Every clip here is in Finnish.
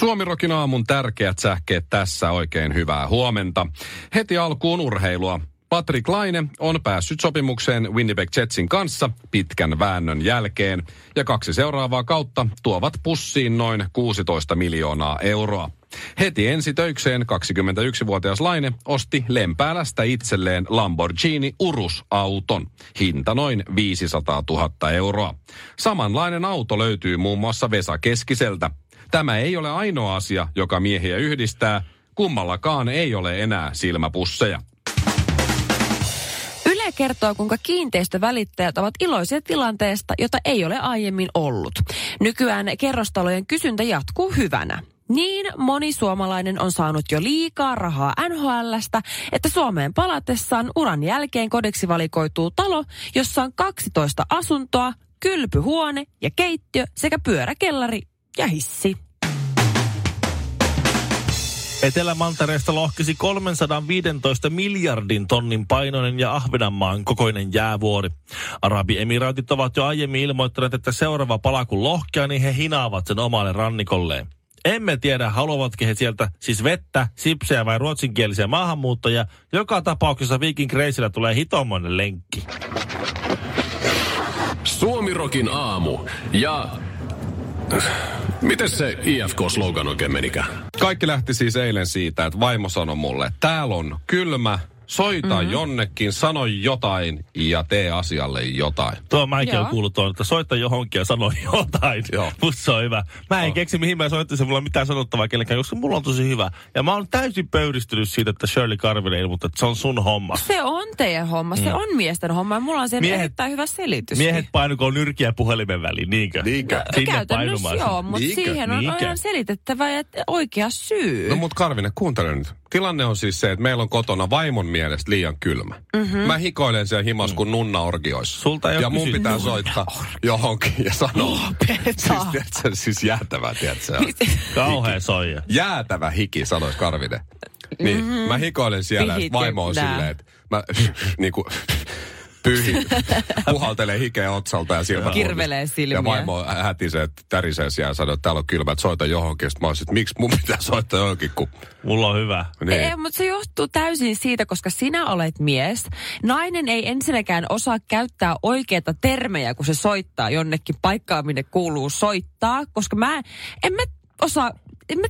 Suomirokin aamun tärkeät sähkeet tässä oikein hyvää huomenta. Heti alkuun urheilua. Patrick Laine on päässyt sopimukseen Winnipeg Jetsin kanssa pitkän väännön jälkeen, ja kaksi seuraavaa kautta tuovat pussiin noin 16 miljoonaa euroa. Heti ensi töikseen 21-vuotias Laine osti Lempäälästä itselleen Lamborghini Urus-auton. Hinta noin 500 000 euroa. Samanlainen auto löytyy muun muassa Vesa Keskiseltä. Tämä ei ole ainoa asia, joka miehiä yhdistää. Kummallakaan ei ole enää silmäpusseja. Yle kertoo, kuinka kiinteistövälittäjät ovat iloisia tilanteesta, jota ei ole aiemmin ollut. Nykyään kerrostalojen kysyntä jatkuu hyvänä. Niin moni suomalainen on saanut jo liikaa rahaa NHLstä, että Suomeen palatessaan uran jälkeen kodeksi valikoituu talo, jossa on 12 asuntoa, kylpyhuone ja keittiö sekä pyöräkellari ja hissi. Etelämantereesta lohkisi 315 miljardin tonnin painoinen ja Ahvenanmaan kokoinen jäävuori. Arabiemiraatit ovat jo aiemmin ilmoittaneet, että seuraava pala kun lohkea, niin he hinaavat sen omalle rannikolleen. Emme tiedä, haluavatko he sieltä siis vettä, sipsejä vai ruotsinkielisiä maahanmuuttajia. Joka tapauksessa Viking Reisillä tulee hitomoinen lenkki. Suomirokin aamu ja... Miten se IFK-slogan oikein menikään? Kaikki lähti siis eilen siitä, että vaimo sanoi mulle, että täällä on kylmä, soita mm-hmm. jonnekin, sano jotain ja tee asialle jotain. Tuo mäkin on kuullut tuon, että soita johonkin ja sano jotain. Joo. Musta se on hyvä. Mä en Oh. keksi, mihin mä soittaisin, mulla on mitään sanottavaa kenenkään, koska mulla on tosi hyvä. Ja mä oon täysin pöyristynyt siitä, että Shirley Karvinen ilmoittaa, että se on sun homma. Se on teidän homma, se on miesten homma ja mulla on siihen Miehet- erittäin hyvä selitys. Miehet painukoon nyrkiä puhelimen väliin, niinkö? Niinkö? Sinne Käytännössä painumaan. joo, mutta Niinkö? siihen on Niinkö? aina selitettävä ja oikea syy. No mut Karvinen, kuuntele nyt. Tilanne on siis se, että meillä on kotona vaimon mielestä liian kylmä. Mm-hmm. Mä hikoilen siellä himas kuin nunnaorgioissa. Sulta ei ja mun kysy- pitää soittaa johonkin ja sanoa. Lopeta. siis, tiedätkö, siis jäätävää, tiedätkö? Kauhea soija. Jäätävä hiki, sanoisi Karvinen. Niin, mm-hmm. mä hikoilen siellä, että vaimo on silleen, että mä niinku pyyhin, puhaltelee hikeä otsalta ja silmät Kirvelee silmiä. Ja vaimo hätisee, että tärisee siellä ja sanoo, että täällä on kylmä, että soita johonkin. Sitten mä olisin, että miksi mun pitää soittaa johonkin, kun... Mulla on hyvä. Niin. Ei, mutta se johtuu täysin siitä, koska sinä olet mies. Nainen ei ensinnäkään osaa käyttää oikeita termejä, kun se soittaa jonnekin paikkaan, minne kuuluu soittaa. Koska mä en mä osaa, en mä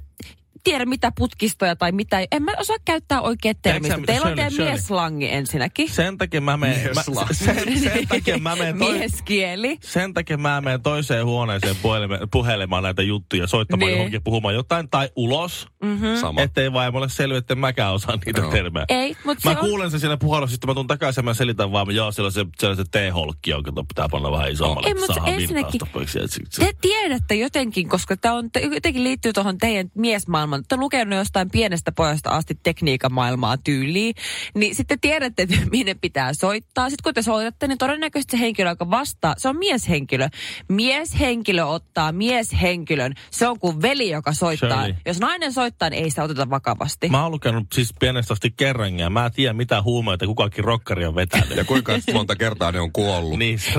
tiedä mitä putkistoja tai mitä. En mä osaa käyttää Tiedätkö termistä. sä, Teillä on teidän mieslangi ensinnäkin. Sen takia mä menen... Mä, sen, sen takia mä menen toi, Mieskieli. sen takia mä menen toiseen huoneeseen puhelime, puhelemaan näitä juttuja, soittamaan Niin. johonkin puhumaan jotain, tai ulos, Sama. ettei vaimolle selviä, että mäkään osaan niitä Joo. termejä. Ei, mutta Mä se on... kuulen sen siellä puhelussa, sitten mä tuun takaisin ja mä selitän vaan, joo, siellä on se, siellä on se T-holkki, jonka pitää panna vähän isommalle, Ei, mutta ensinnäkin- Te tiedätte jotenkin, koska tämä on, te, jotenkin liittyy tuohon teidän miesmaailmaan. Te lukenut jostain pienestä pojasta asti tekniikan maailmaa tyyliin. Niin sitten tiedätte, että minne pitää soittaa. Sitten kun te soitatte, niin todennäköisesti se henkilö, joka vastaa, se on mieshenkilö. Mieshenkilö ottaa mieshenkilön. Se on kuin veli, joka soittaa. Shirley. Jos nainen soittaa, niin ei sitä oteta vakavasti. Mä oon lukenut siis pienestä asti kerran ja mä en tiedä mitä huumeita kukakin rokkari on vetänyt. Ja kuinka monta kertaa ne on kuollut. niin, se,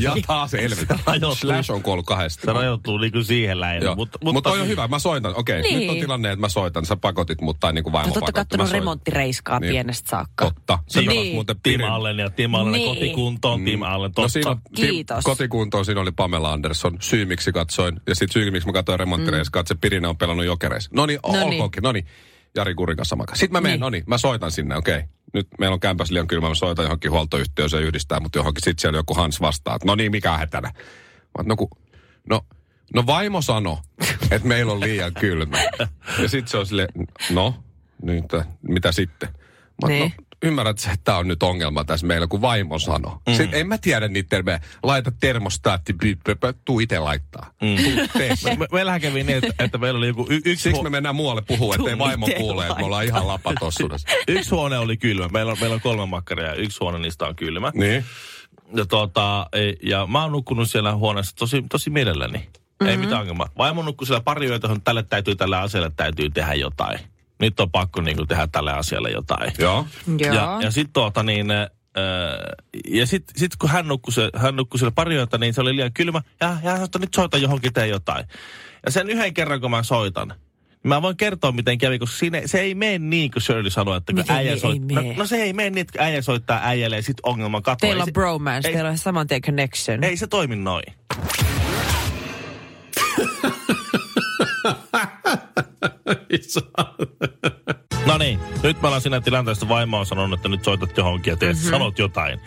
Ja taas elvytä. Slash on kuollut kahdesti. se rajoittuu niinku siihen lähinnä. Mutta, Mutta toi on hyvä, mä soitan. Okei, Niin. nyt on tilanne, että mä soitan. Sä pakotit mut tai niinku vaimo Olet pakotti. kattonut remonttireiskaa Niin. pienestä saakka. Totta. Se Niin. pelasi muuten Tim Allen ja Tim Allen Niin. kotikuntoon, Tim Allen, No totta. siinä on, Kiitos. kotikuntoon siinä oli Pamela Anderson. Syy miksi katsoin. Ja sitten syy miksi mä katsoin remonttireiskaa, että se Pirina on pelannut jokereissa. No niin, No niin. olkoonkin. No niin. Jari Kurikan sama. Sitten mä menen, Niin. no niin, mä soitan sinne, okei. Nyt meillä on kämpäs liian kylmä, mä soitan johonkin huoltoyhtiöön, se yhdistää mut johonkin. Sitten siellä joku Hans vastaa, että no niin, mikä hätänä. Mä, oon, no, ku, no, no vaimo sano, että meillä on liian kylmä. Ja sitten se on sille, no, niin, tä- mitä sitten? Mä, oon, Niin. no, ymmärrät, että tämä on nyt ongelma tässä meillä, kun vaimo sanoo. Mm. Sitten en mä tiedä niitä termejä. Laita termostaatti, tuu itse laittaa. Mm. Tuu. Me, meillähän kävi niin, että, että meillä oli joku y- yksi... Siksi me mennään muualle puhua, ettei vaimo kuule, että me ollaan ihan lapatossuudessa. Yksi huone oli kylmä. Meillä on, meillä on kolme makkaria ja yksi huone niistä on kylmä. niin. Ja, tuota, ja mä oon nukkunut siellä huoneessa tosi, tosi mielelläni. Mm-hmm. Ei mitään ongelmaa. Vaimo nukkui siellä pari yötä, että tälle täytyy tälle asialle täytyy tehdä jotain. Nyt on pakko niin kuin, tehdä tälle asialle jotain. Joo. Joo. Ja, ja sitten tuota niin, äh, ja sitten sit kun hän nukkui, se, hän nukkui siellä pari yötä, niin se oli liian kylmä. Ja, ja hän sanoi, että nyt soita johonkin, tee jotain. Ja sen yhden kerran, kun mä soitan, niin Mä voin kertoa, miten kävi, koska siinä, se ei mene niin, kuin Shirley sanoi, että kun Miten äijä ei- soittaa. No, no, se ei mene niin, että äijä soittaa äijälle ja sitten ongelma katoaa. Teillä Ei on bromance, ei- teillä on saman tien connection. ei se toimi noin. No niin, nyt mä olen siinä tilanteessa, vaimo on sanonut, että nyt soitat johonkin ja teet, mm-hmm. sanot jotain.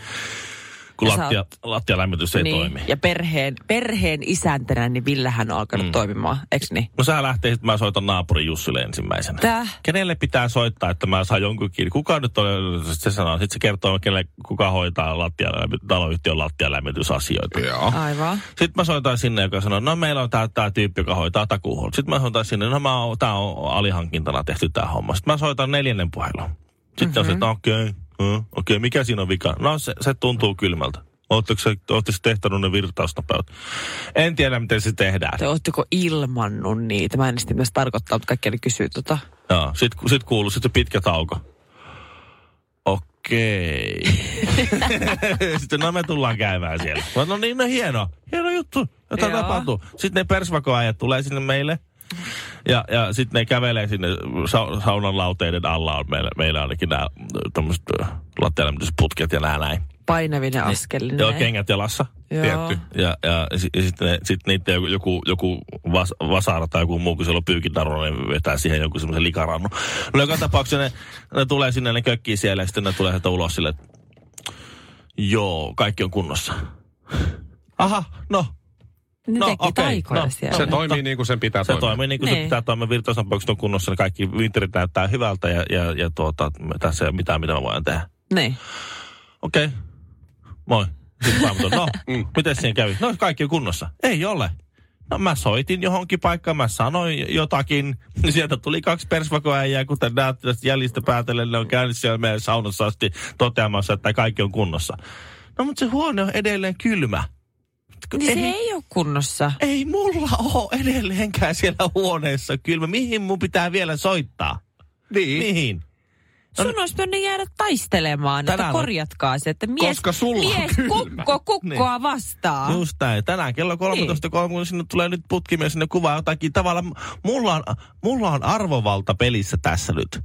Kun Ja lattia, oot- lattialämmitys ei niin. toimi. Ja perheen, perheen isäntänä, niin Villähän on alkanut mm. toimimaan, eikö niin? No sä lähtee, että mä soitan naapurin Jussille ensimmäisenä. Täh? Kenelle pitää soittaa, että mä saan jonkun kiinni? Kuka nyt on, se sanoo, sitten se kertoo, kenelle, kuka hoitaa lattialämmy, taloyhtiön lattialämmitysasioita. Joo. Aivan. Sitten mä soitan sinne, joka sanoo, no meillä on tää, tää tyyppi, joka hoitaa takuuhuollon. Sitten mä soitan sinne, no mä oon, tää on alihankintana tehty tää homma. Sitten mä soitan neljännen puhelun. Sitten mm-hmm. on se, että okei, okay, okei, okay, mikä siinä on vika? No se, se tuntuu kylmältä. Oletteko se, tehtänyt ne virtausnopeut? En tiedä, miten se tehdään. Te ootteko ilmannut niitä? Mä en sitten myös tarkoittaa, mutta kaikki kysyy tota. Joo, sit, sit kuuluu sit se pitkä tauko. Okei. Sitten no me tullaan käymään siellä. Oon, no niin, no hieno. Hieno juttu. Jotain tapahtuu. Sitten ne persvakoajat tulee sinne meille. Ja, ja sitten ne kävelee sinne sa- saunan lauteiden alla. On meillä, meillä ainakin nämä tämmöiset lattialämmitysputket ja nämä näin. Painavinen askelinen. Joo, kengät jalassa. Joo. Tietty. Ja, ja, ja, si- ja sitten ne, sit niitä joku, joku, joku vas, vasara tai joku muu, kun siellä on pyykintarvo, ne vetää siihen joku semmoisen likarannu. No joka tapauksessa ne, ne tulee sinne, ne kökkii siellä ja sitten ne tulee sieltä ulos sille, että joo, kaikki on kunnossa. Aha, no, Ne No, teki okei, taikoja no, siellä. Se toimii niin kuin sen pitää se toimia. toimii niin kuin se Niin. pitää toimia. Virtausnopeukset on kunnossa, ne kaikki vinterit näyttää hyvältä ja, ja, ja tuota, tässä ei ole mitään, mitä mä voin tehdä. Niin. Okei. Okay. Moi. Sitten no, miten siinä kävi? No, kaikki on kunnossa. Ei ole. No mä soitin johonkin paikkaan, mä sanoin jotakin. Sieltä tuli kaksi persvakoäijää, kuten näet tästä jäljistä päätellen, ne on käynyt siellä meidän saunassa asti toteamassa, että kaikki on kunnossa. No mutta se huone on edelleen kylmä. Niin se ei ole kunnossa. ei mulla ole edelleenkään siellä huoneessa kylmä. Mihin mun pitää vielä soittaa? Niin. Mihin? Sun olisi pitänyt jäädä taistelemaan, että Tänään on- korjatkaa se, että mies, Koska sulla on mies kylmä. kukko kukkoa vastaan. Just näin. Tänään kello 13.30 sinne tulee nyt putkimies sinne kuvaa jotakin. Tavallaan mulla on, mulla on arvovalta pelissä tässä nyt.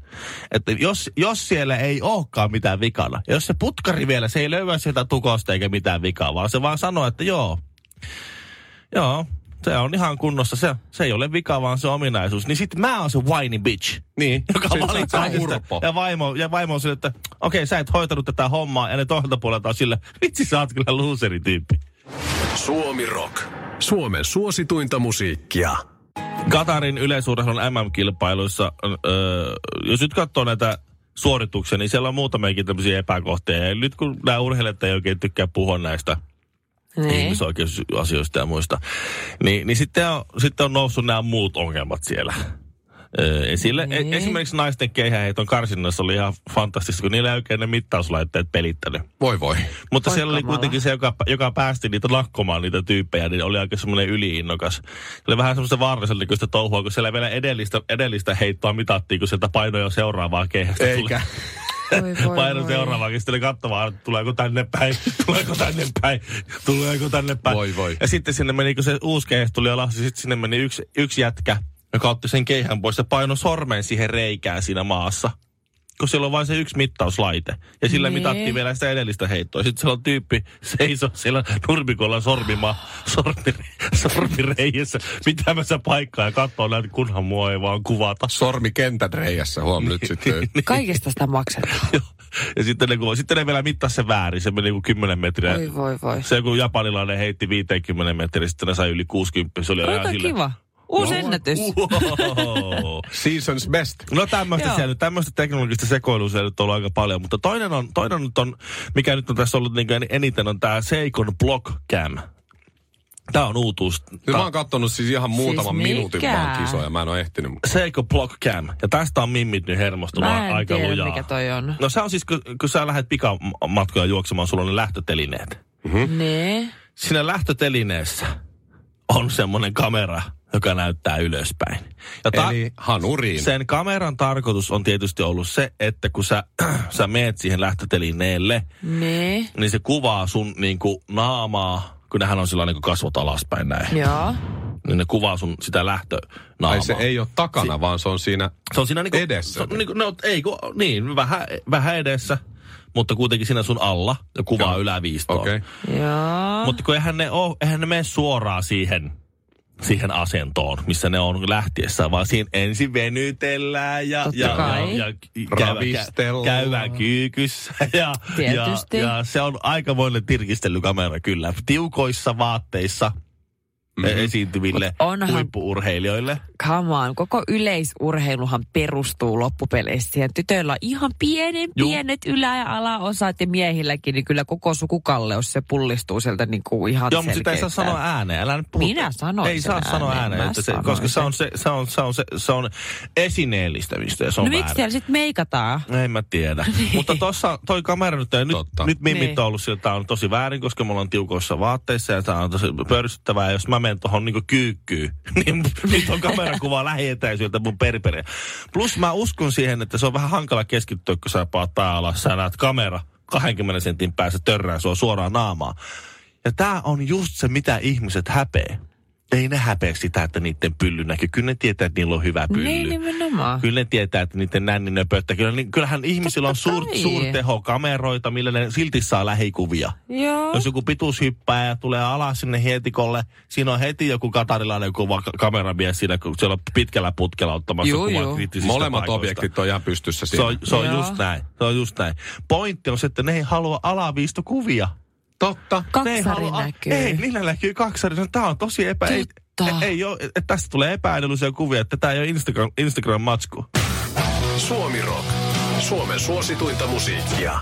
Että jos, jos siellä ei olekaan mitään vikana, jos se putkari vielä, se ei löyä sieltä tukosta eikä mitään vikaa, vaan se vaan sanoo, että joo, joo, se on ihan kunnossa. Se, se ei ole vika, vaan se on ominaisuus. Niin sitten mä oon se whiny bitch. Niin. Joka valittaa se sitä. Ja vaimo, ja vaimo on sille, että okei, sä et hoitanut tätä hommaa. Ja ne toiselta puolelta on sille, vitsi sä oot kyllä loserityyppi. Suomi Rock. Suomen suosituinta musiikkia. Katarin yleisurheilun MM-kilpailuissa, öö, jos nyt katsoo näitä suorituksia, niin siellä on muutamiakin tämmöisiä epäkohtia. Ja nyt kun nämä urheilijat ei oikein tykkää puhua näistä Niin. ihmisoikeusasioista ja muista, niin, niin sitten, on, sitten on noussut nämä muut ongelmat siellä. Öö, esille. Niin. E- esimerkiksi naisten keihäheiton karsinnassa oli ihan fantastista, kun niillä ei oikein ne mittauslaitteet pelittänyt. Voi voi. Mutta siellä oli kuitenkin se, joka, joka päästi niitä nakkomaan niitä tyyppejä, niin oli aika semmoinen yliinnokas. Se oli vähän semmoista vaarallisen näköistä touhua, kun siellä vielä edellistä, edellistä heittoa mitattiin, kun sieltä painoja seuraavaa keihästä Eikä. Voi, voi, Paino voi. seuraavaa, sitten oli katsomaan, että tuleeko tänne päin, tuleeko tänne päin, tuleeko tänne päin. Voi, voi. Ja sitten sinne meni, kun se uusi keihäs tuli alas, niin sitten sinne meni yksi, yksi jätkä, joka otti sen keihän pois ja paino sormen siihen reikään siinä maassa. Kun siellä on vain se yksi mittauslaite. Ja sillä Niin. mitattiin vielä sitä edellistä heittoa. Sitten siellä on tyyppi seiso siellä nurmikolla sormima, sormi, sormireijässä pitämässä paikkaa ja katsoo näitä, kunhan mua ei vaan kuvata. Sormi kentän reijässä, huom nyt sitten. Kaikesta sitä maksetaan. Ja sitten ne, kuva- sitten ne vielä mittasi se väärin, se meni joku 10 metriä. Voi voi voi. Se joku japanilainen heitti 50 metriä, sitten ne sai yli 60. Se oli ihan toi sille, Uusi ennätys. Wow. Seasons best. No tämmöistä Joo. siellä, tämmöistä teknologista sekoilua siellä nyt on ollut aika paljon, mutta toinen on, toinen nyt on, mikä nyt on tässä ollut niin eniten, on tämä Seikon Block Cam. Tämä on uutuus. Nyt mä Tää- oon kattonut siis ihan muutaman mikä? minuutin vaan kisoja. Mä en ole ehtinyt. Seiko Block Cam. Ja tästä on mimmit nyt hermostunut Mä en aika tiedä, lujaa. mikä toi on. No se on siis, kun, kun sä lähdet pikamatkoja juoksemaan, sulla on ne lähtötelineet. Ne. Siinä lähtötelineessä on semmoinen kamera, joka näyttää ylöspäin. Ja ta- Eli hanuriin. sen kameran tarkoitus on tietysti ollut se, että kun sä, sä meet siihen lähtötelineelle, Ne. niin se kuvaa sun niinku naamaa, kun nehän on sillä niinku kasvot alaspäin näin. Joo. Niin ne kuvaa sun sitä lähtönaamaa. Ai se ei ole takana, vaan se on siinä Se on siinä niinku, Edessä. Se on niinku, no ei kun, niin, vähän, vähän edessä, mutta kuitenkin siinä sun alla ja kuvaa Joo. yläviistoon. Okei. Okay. Joo. Mutta kun eihän ne, oo, eihän ne mene suoraan siihen, siihen asentoon, missä ne on lähtiessä, vaan siinä ensin venytellään ja, Totta ja, ja, kai. ja, käydään, käydään kyykyssä. Ja, ja, ja, se on aikamoinen tirkistelykamera kyllä. Tiukoissa vaatteissa mm-hmm. esiintyville Onhan- huippuurheilijoille. Come on, koko yleisurheiluhan perustuu loppupeleissä siihen. Tytöillä on ihan pienen, Juu. pienet ylä- ja alaosat ja miehilläkin, niin kyllä koko sukukalleus se pullistuu sieltä niin kuin ihan Joo, mutta sitä ei saa sanoa ääneen. Älä nyt puhu. Minä sanoin Ei saa sanoa ääneen. että se, koska se on, se, se, on, se, on, se, se on esineellistämistä ja se on No miksi siellä sitten meikataan? En mä tiedä. Mutta tossa toi kamera nyt, ja nyt, Totta. nyt mimmit Niin. on ollut sillä, on tosi väärin, koska me ollaan tiukoissa vaatteissa ja tää on tosi pörsyttävää. Ja jos mä menen tuohon niinku kyykkyyn, niin nyt on kamerakuva lähietäisyydeltä mun periperiä. Plus mä uskon siihen, että se on vähän hankala keskittyä, kun sä pää alas, sä näet kamera 20 sentin päässä törrää sua suoraan naamaan. Ja tää on just se, mitä ihmiset häpee. Ei ne häpeä sitä, että niiden pylly näkyy. Kyllä ne tietää, että niillä on hyvä pylly. Niin nimenomaan. Kyllä ne tietää, että niiden nänni nöpöttää. Kyllä, niin, kyllähän ihmisillä on suur, suurtehokameroita, millä ne silti saa lähikuvia. Joo. Jos joku pituus hyppää ja tulee alas sinne hietikolle, siinä on heti joku katarilainen kuva kameramies siinä, kun siellä on pitkällä putkella ottamassa Juu, kuvan kriittisistä Molemmat paikoista. objektit on ihan pystyssä Se siinä. on, se on Joo. just näin. Se on just näin. Pointti on se, että ne ei halua alaviistokuvia. Totta. Ne ei Kaksari halua- näkyy. Ei, niillä näkyy kaksari. No, Tämä on tosi epä... Ei, Totta. ei, ei ole, että tästä tulee epäedullisia kuvia, että tämä ei ole Instagram, Instagram-matsku. Suomi Rock. Suomen suosituinta musiikkia.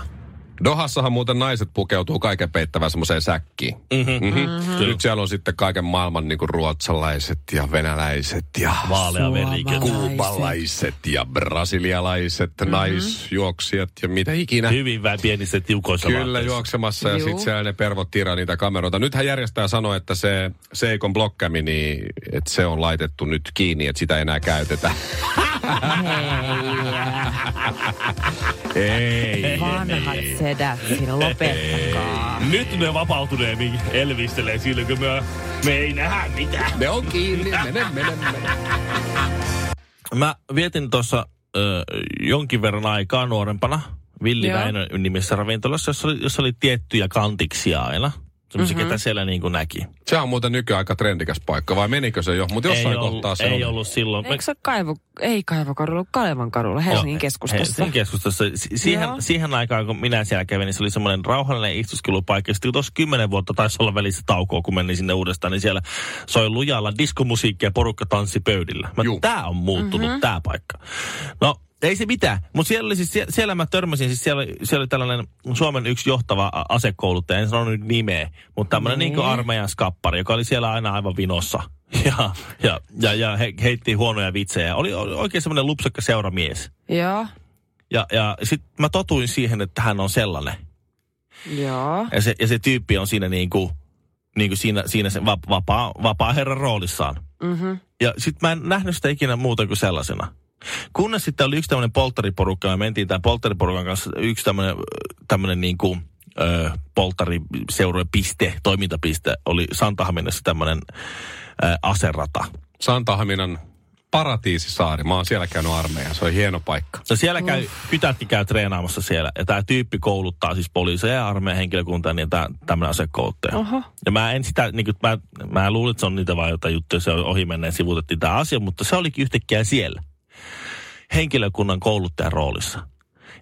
Dohassahan muuten naiset pukeutuu kaiken peittävään semmoiseen säkkiin. Mm-hmm. Mm-hmm. Nyt siellä on sitten kaiken maailman niin kuin ruotsalaiset ja venäläiset ja Vaalea veri. Suomalaiset. kuubalaiset ja brasilialaiset mm-hmm. naisjuoksijat ja mitä ikinä. Hyvin vähän pienissä tiukoissa Kyllä vaatteissa. juoksemassa ja sitten siellä ne pervot tiraa niitä kameroita. Nythän järjestää sanoi, että se Seikon blokkami, niin että se on laitettu nyt kiinni, että sitä ei enää käytetä. ei. Vanhat sedät siinä, lopettakaa. Nyt ne vapautuneemmin elvistelee silloin, kun me, me ei nähdä mitään. Ne on kiinni, mene, mene, mene. Mä vietin tuossa jonkin verran aikaa nuorempana Villi. Väinön nimessä ravintolassa, jossa oli, jossa oli tiettyjä kantiksia aina. Semmoisia, mm-hmm. ketä siellä niin kuin näki. Se on muuten nykyään aika trendikäs paikka, vai menikö se jo? Mutta jossain ei ollut, kohtaa se ei on. ollut silloin. Eikö se kaivo, ei kaivokadulla, Kalevan kadulla, Helsingin Joo, keskustassa? Helsingin keskustassa. Si- siihen, Joo. siihen aikaan, kun minä siellä kävin, niin se oli semmoinen rauhallinen istuskelupaikka. Sitten tuossa kymmenen vuotta taisi olla välissä taukoa, kun menin sinne uudestaan, niin siellä soi lujalla diskomusiikkia ja porukka tanssi pöydillä. Mä, tää on muuttunut, mm-hmm. tää paikka. No, ei se mitään. Mutta siellä, oli siis, siellä, siellä mä törmäsin, siis siellä, siellä oli tällainen Suomen yksi johtava asekouluttaja, en sano nyt nimeä, mutta tämmöinen niin. niin armeijan skappari, joka oli siellä aina aivan vinossa. Ja, ja, ja, ja he, heitti huonoja vitsejä. Oli, oli oikein semmoinen lupsakka seuramies. Joo, Ja, ja sitten mä totuin siihen, että hän on sellainen. joo. Ja se, ja se tyyppi on siinä niin kuin, niin kuin siinä, siinä se va- vapaa, vapaa herran roolissaan. Mhm. Ja sitten mä en nähnyt sitä ikinä muuta kuin sellaisena. Kunnes sitten oli yksi tämmöinen polttariporukka, ja me mentiin tämän polttariporukan kanssa yksi tämmöinen, tämmöinen niin kuin, ö, polttariseurojen toimintapiste, oli Santahaminassa tämmöinen ö, aserata. Santahaminan paratiisisaari. Mä oon siellä käynyt armeijan. Se on hieno paikka. No siellä käy, kytätkin käy treenaamassa siellä. Ja tämä tyyppi kouluttaa siis poliiseja ja armeijan henkilökuntaa, niin tämä tämmöinen asekouluttaja. Oho. Ja mä en sitä, niin kuin, mä, mä luulin, että se on niitä vaan jotain juttuja, se on ohi menneen sivuutettiin tämä asia, mutta se olikin yhtäkkiä siellä. Henkilökunnan kouluttajan roolissa.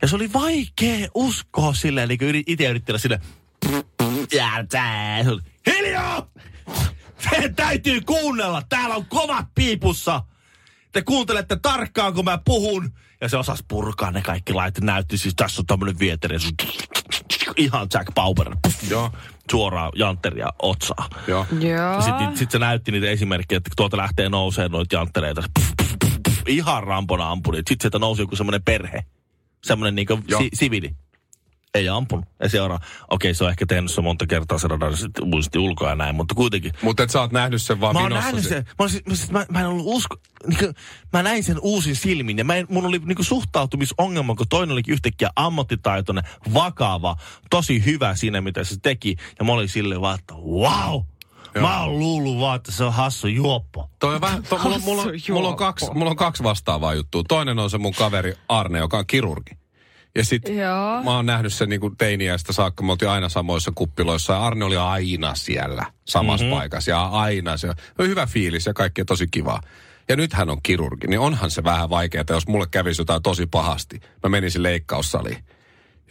Ja se oli vaikea uskoa silleen, niin kuin itse yritti olla sille. Ja. Se Hiljaa! Teidän täytyy kuunnella. Täällä on kovat piipussa. Te kuuntelette tarkkaan, kun mä puhun. Ja se osas purkaa ne kaikki laitteet. Näytti siis, tässä on tämmönen vieteri. Ihan Jack Bauer. Joo. Suoraan jantteria otsaa. Joo. Joo. Sitten sit se näytti niitä esimerkkejä, että tuolta lähtee nousee noita janttereita. Puff, ihan rampona ampui. Sitten sieltä nousi joku semmoinen perhe. Semmoinen niinku si- sivili. Ei ampunut. Ja seuraa. Okei, se on ehkä tehnyt se monta kertaa se radar muisti ulkoa ja näin, mutta kuitenkin. Mutta et sä oot nähnyt sen vaan Mä oon nähnyt se- sen. Mä, olisin, mä, siis, mä, mä en ollut usko... Niin kuin, mä näin sen uusin silmin ja mä en, mun oli niin suhtautumisongelma, kun toinen olikin yhtäkkiä ammattitaitoinen, vakava, tosi hyvä siinä, mitä se teki. Ja mä olin silleen vaan, että wow! Mä oon luullut vaan, että se on hassu juoppo. Toi on vähän, to, mulla, on- mulla, mulla, on kaksi, mulla on kaksi vastaavaa juttua. Toinen on se mun kaveri Arne, joka on kirurgi. Ja sit Joo. mä oon nähnyt sen niin teiniästä saakka. Me oltiin aina samoissa kuppiloissa ja Arne oli aina siellä samassa mm-hmm. paikassa. Ja aina se oli hyvä fiilis ja kaikki tosi kivaa. Ja nyt hän on kirurgi, niin onhan se vähän vaikeaa, jos mulle kävisi jotain tosi pahasti. Mä menisin leikkaussaliin.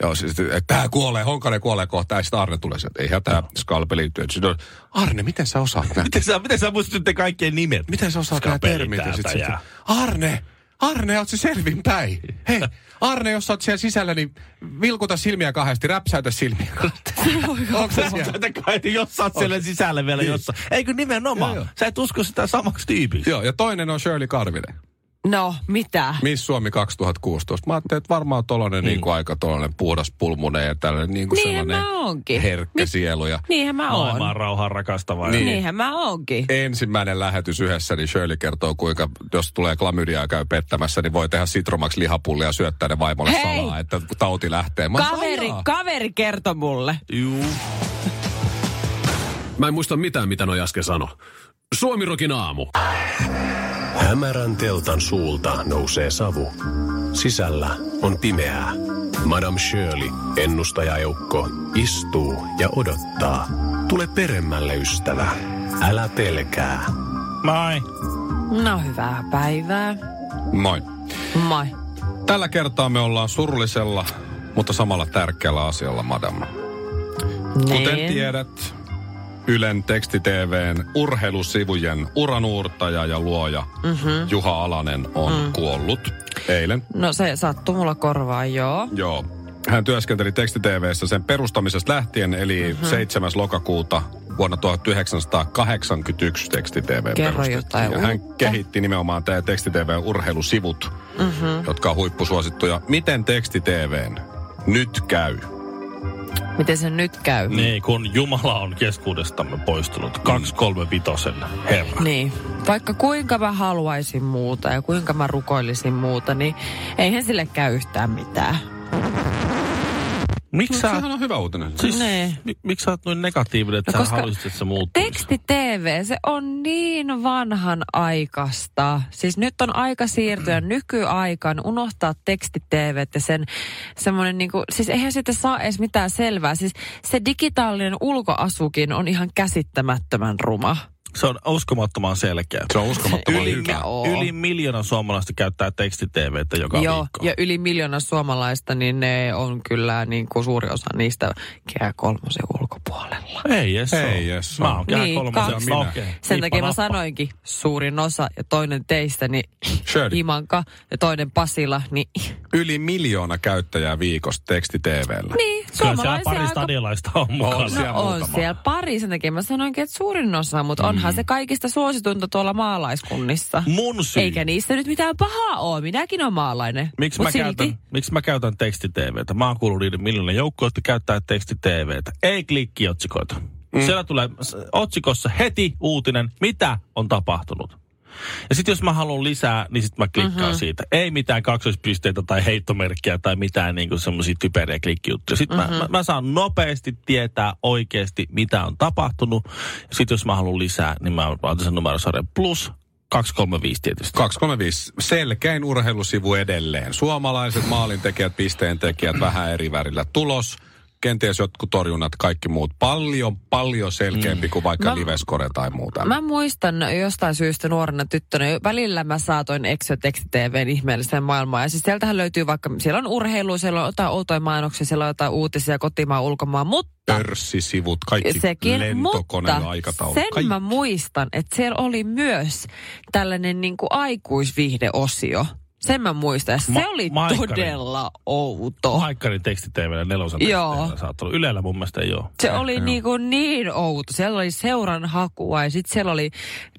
Joo, siis, että tämä kuolee, Honkanen kuolee kohta, ja sitten Arne tulee sieltä, että eihän tämä skalpeli työ. Sitten on, Arne, miten sä osaat nämä? Miten sä, miten sä muistutte kaikkien nimet? Miten sä osaat nämä termit? Ja sit, sit. Arne, Arne, oot se selvin päin. Hei, Arne, jos sä oot siellä sisällä, niin vilkuta silmiä kahdesti, räpsäytä silmiä kahdesti. Onko se siellä? Jos sä oot siellä sisällä vielä Niin. jossain. Eikö nimenomaan? Joo, joo. Sä et usko sitä samaksi tyypiksi. Joo, ja toinen on Shirley Karvinen. No, mitä? Miss Suomi 2016. Mä ajattelin, että varmaan tollanen mm. niin kuin aika tollanen puhdas pulmunen ja tällainen niin kuin Niinhän sellainen mä oonkin. herkkä sielu. Ja Niinhän mä oon. Maailman rauhaa rakastava. Niin. Niinhän mä oonkin. ensimmäinen lähetys yhdessä, niin Shirley kertoo, kuinka jos tulee klamydia ja käy pettämässä, niin voi tehdä Citromax lihapullia ja syöttää ne vaimolle Hei! salaa, että tauti lähtee. Mä Kaveri, "Ajaa." kaveri kertoi mulle. Juu. Mä en muista mitään, mitä noi äsken sano. Suomirokin aamu. Hämärän teltan suulta nousee savu. Sisällä on pimeää. Madame Shirley, ennustajaeukko, istuu ja odottaa. Tule peremmälle, ystävä. Älä pelkää. Moi. No hyvää päivää. Moi. Moi. Tällä kertaa me ollaan surullisella, mutta samalla tärkeällä asialla, madam. Kuten Niin. tiedät, Ylen teksti-TVn urheilusivujen uranuurtaja ja luoja mm-hmm. Juha Alanen on mm. kuollut eilen. No se sattuu mulla korvaan, joo. Joo. Hän työskenteli teksti-TVssä sen perustamisesta lähtien, eli mm-hmm. 7. lokakuuta vuonna 1981 teksti-TV Kerro perustettiin. jotain ja hän kehitti nimenomaan tämä teksti-TVn urheilusivut, mm-hmm. jotka on huippusuosittuja. Miten teksti-TVn nyt käy? Miten se nyt käy? Niin, kun Jumala on keskuudestamme poistunut. 235 herra. Niin. Vaikka kuinka mä haluaisin muuta ja kuinka mä rukoilisin muuta, niin eihän sille käy yhtään mitään. Miksi sä, Sehän on hyvä uutinen. siis, Nee. mi, miksi sä oot noin negatiivinen, että No sä haluaisit, että se muuttuisi? Teksti TV, se on niin vanhan aikasta. Siis nyt on aika siirtyä nykyaikaan, unohtaa teksti TV ja sen semmoinen niinku, siis eihän siitä saa edes mitään selvää. Siis se digitaalinen ulkoasukin on ihan käsittämättömän ruma. Se on uskomattoman selkeä. Se on uskomattoman Yli, hyvä. oo. yli miljoona suomalaista käyttää teksti-TVtä joka Joo, viikko. ja yli miljoona suomalaista, niin ne on kyllä niin kuin suuri osa niistä kehä kolmosen ulkopuolella. Ei jes Ei jes Mä oo. oon Niin, kaksi. Minä. okei. Sen takia mä nappa. sanoinkin, suurin osa ja toinen teistä, niin Shirley. Imanka ja toinen Pasila, niin, Yli miljoona käyttäjää viikossa teksti-TVllä. niin Kyllä siellä suomalaisia pari aika... stadiolaista on mukana. On siellä No on muutama. siellä pari, sen takia mä sanoinkin, että suurin osa, mutta onhan se kaikista suositunta tuolla maalaiskunnissa. Mun syy. Eikä niistä nyt mitään pahaa ole, minäkin olen maalainen. Miksi mä, silti, käytän, miksi mä käytän teksti-TVtä? Mä oon kuullut niiden miljoonan joukkoon, jotka käyttää teksti-TVtä. Ei klikkiotsikoita. Mm. Siellä tulee otsikossa heti uutinen, mitä on tapahtunut. Ja sitten jos mä haluan lisää, niin sitten mä klikkaan mm-hmm. siitä. Ei mitään kaksoispisteitä tai heittomerkkiä tai mitään niinku semmoisia typeriä klikkijuttuja. Sitten mm-hmm. mä, mä, mä saan nopeasti tietää oikeasti, mitä on tapahtunut. Sitten jos mä haluan lisää, niin mä otan sen numerosarjan plus 235 tietysti. 235. Selkein urheilusivu edelleen. Suomalaiset maalintekijät, pisteentekijät, vähän eri värillä. Tulos kenties jotkut torjunnat, kaikki muut. Paljon, paljon selkeämpi mm. kuin vaikka Mä- Livescore tai muuta. Mä muistan jostain syystä nuorena tyttönä, välillä mä saatoin Exo Teksti TVn ihmeelliseen maailmaan. Ja siis sieltähän löytyy vaikka, siellä on urheilu, siellä on jotain outoja mainoksia, siellä on jotain uutisia kotimaan, ulkomaan, mutta Pörssisivut, kaikki sekin, lentokoneen mutta aikataulut. sen kaikki. mä muistan, että siellä oli myös tällainen niin kuin aikuisvihdeosio. Sen mä muistan. Se Ma- oli Maikkarin. todella outo. Haikkarin teksti TVllä nelosen Joo. teksti saattaa olla. Ylellä mun mielestä ei ole. Se oli niin, kuin niin outo. Siellä oli seuran hakua ja sitten siellä oli,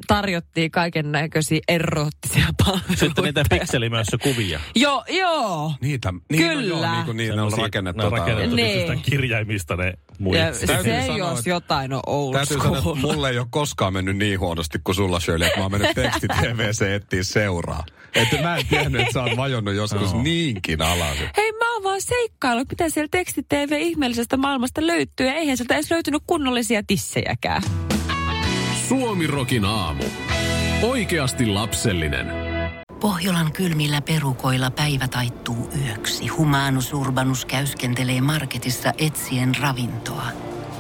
tarjottiin kaiken näköisiä erottisia palveluita. Sitten niitä pikselimössä kuvia. Joo, joo. Niitä, niin on Kyllä. joo, niin kuin niin ne on Semmosia- rakennettu. Ne on tota- rakennettu Niin. niin. kirjaimista ne Ja muijat. se, Täytyy sanoa, jos että- jotain on old Täytyy sanoa, school. että mulle ei ole koskaan mennyt niin huonosti kuin sulla Shirley, että mä oon mennyt teksti TVC etsiä seuraa. Että mä en tiennyt, että sä oot vajonnut joskus Joo. niinkin alas. Hei, mä oon vaan seikkaillut, mitä siellä teksti-TV ihmeellisestä maailmasta löytyy. Ja eihän sieltä edes löytynyt kunnollisia tissejäkään. Suomirokin aamu. Oikeasti lapsellinen. Pohjolan kylmillä perukoilla päivä taittuu yöksi. Humanus Urbanus käyskentelee marketissa etsien ravintoa.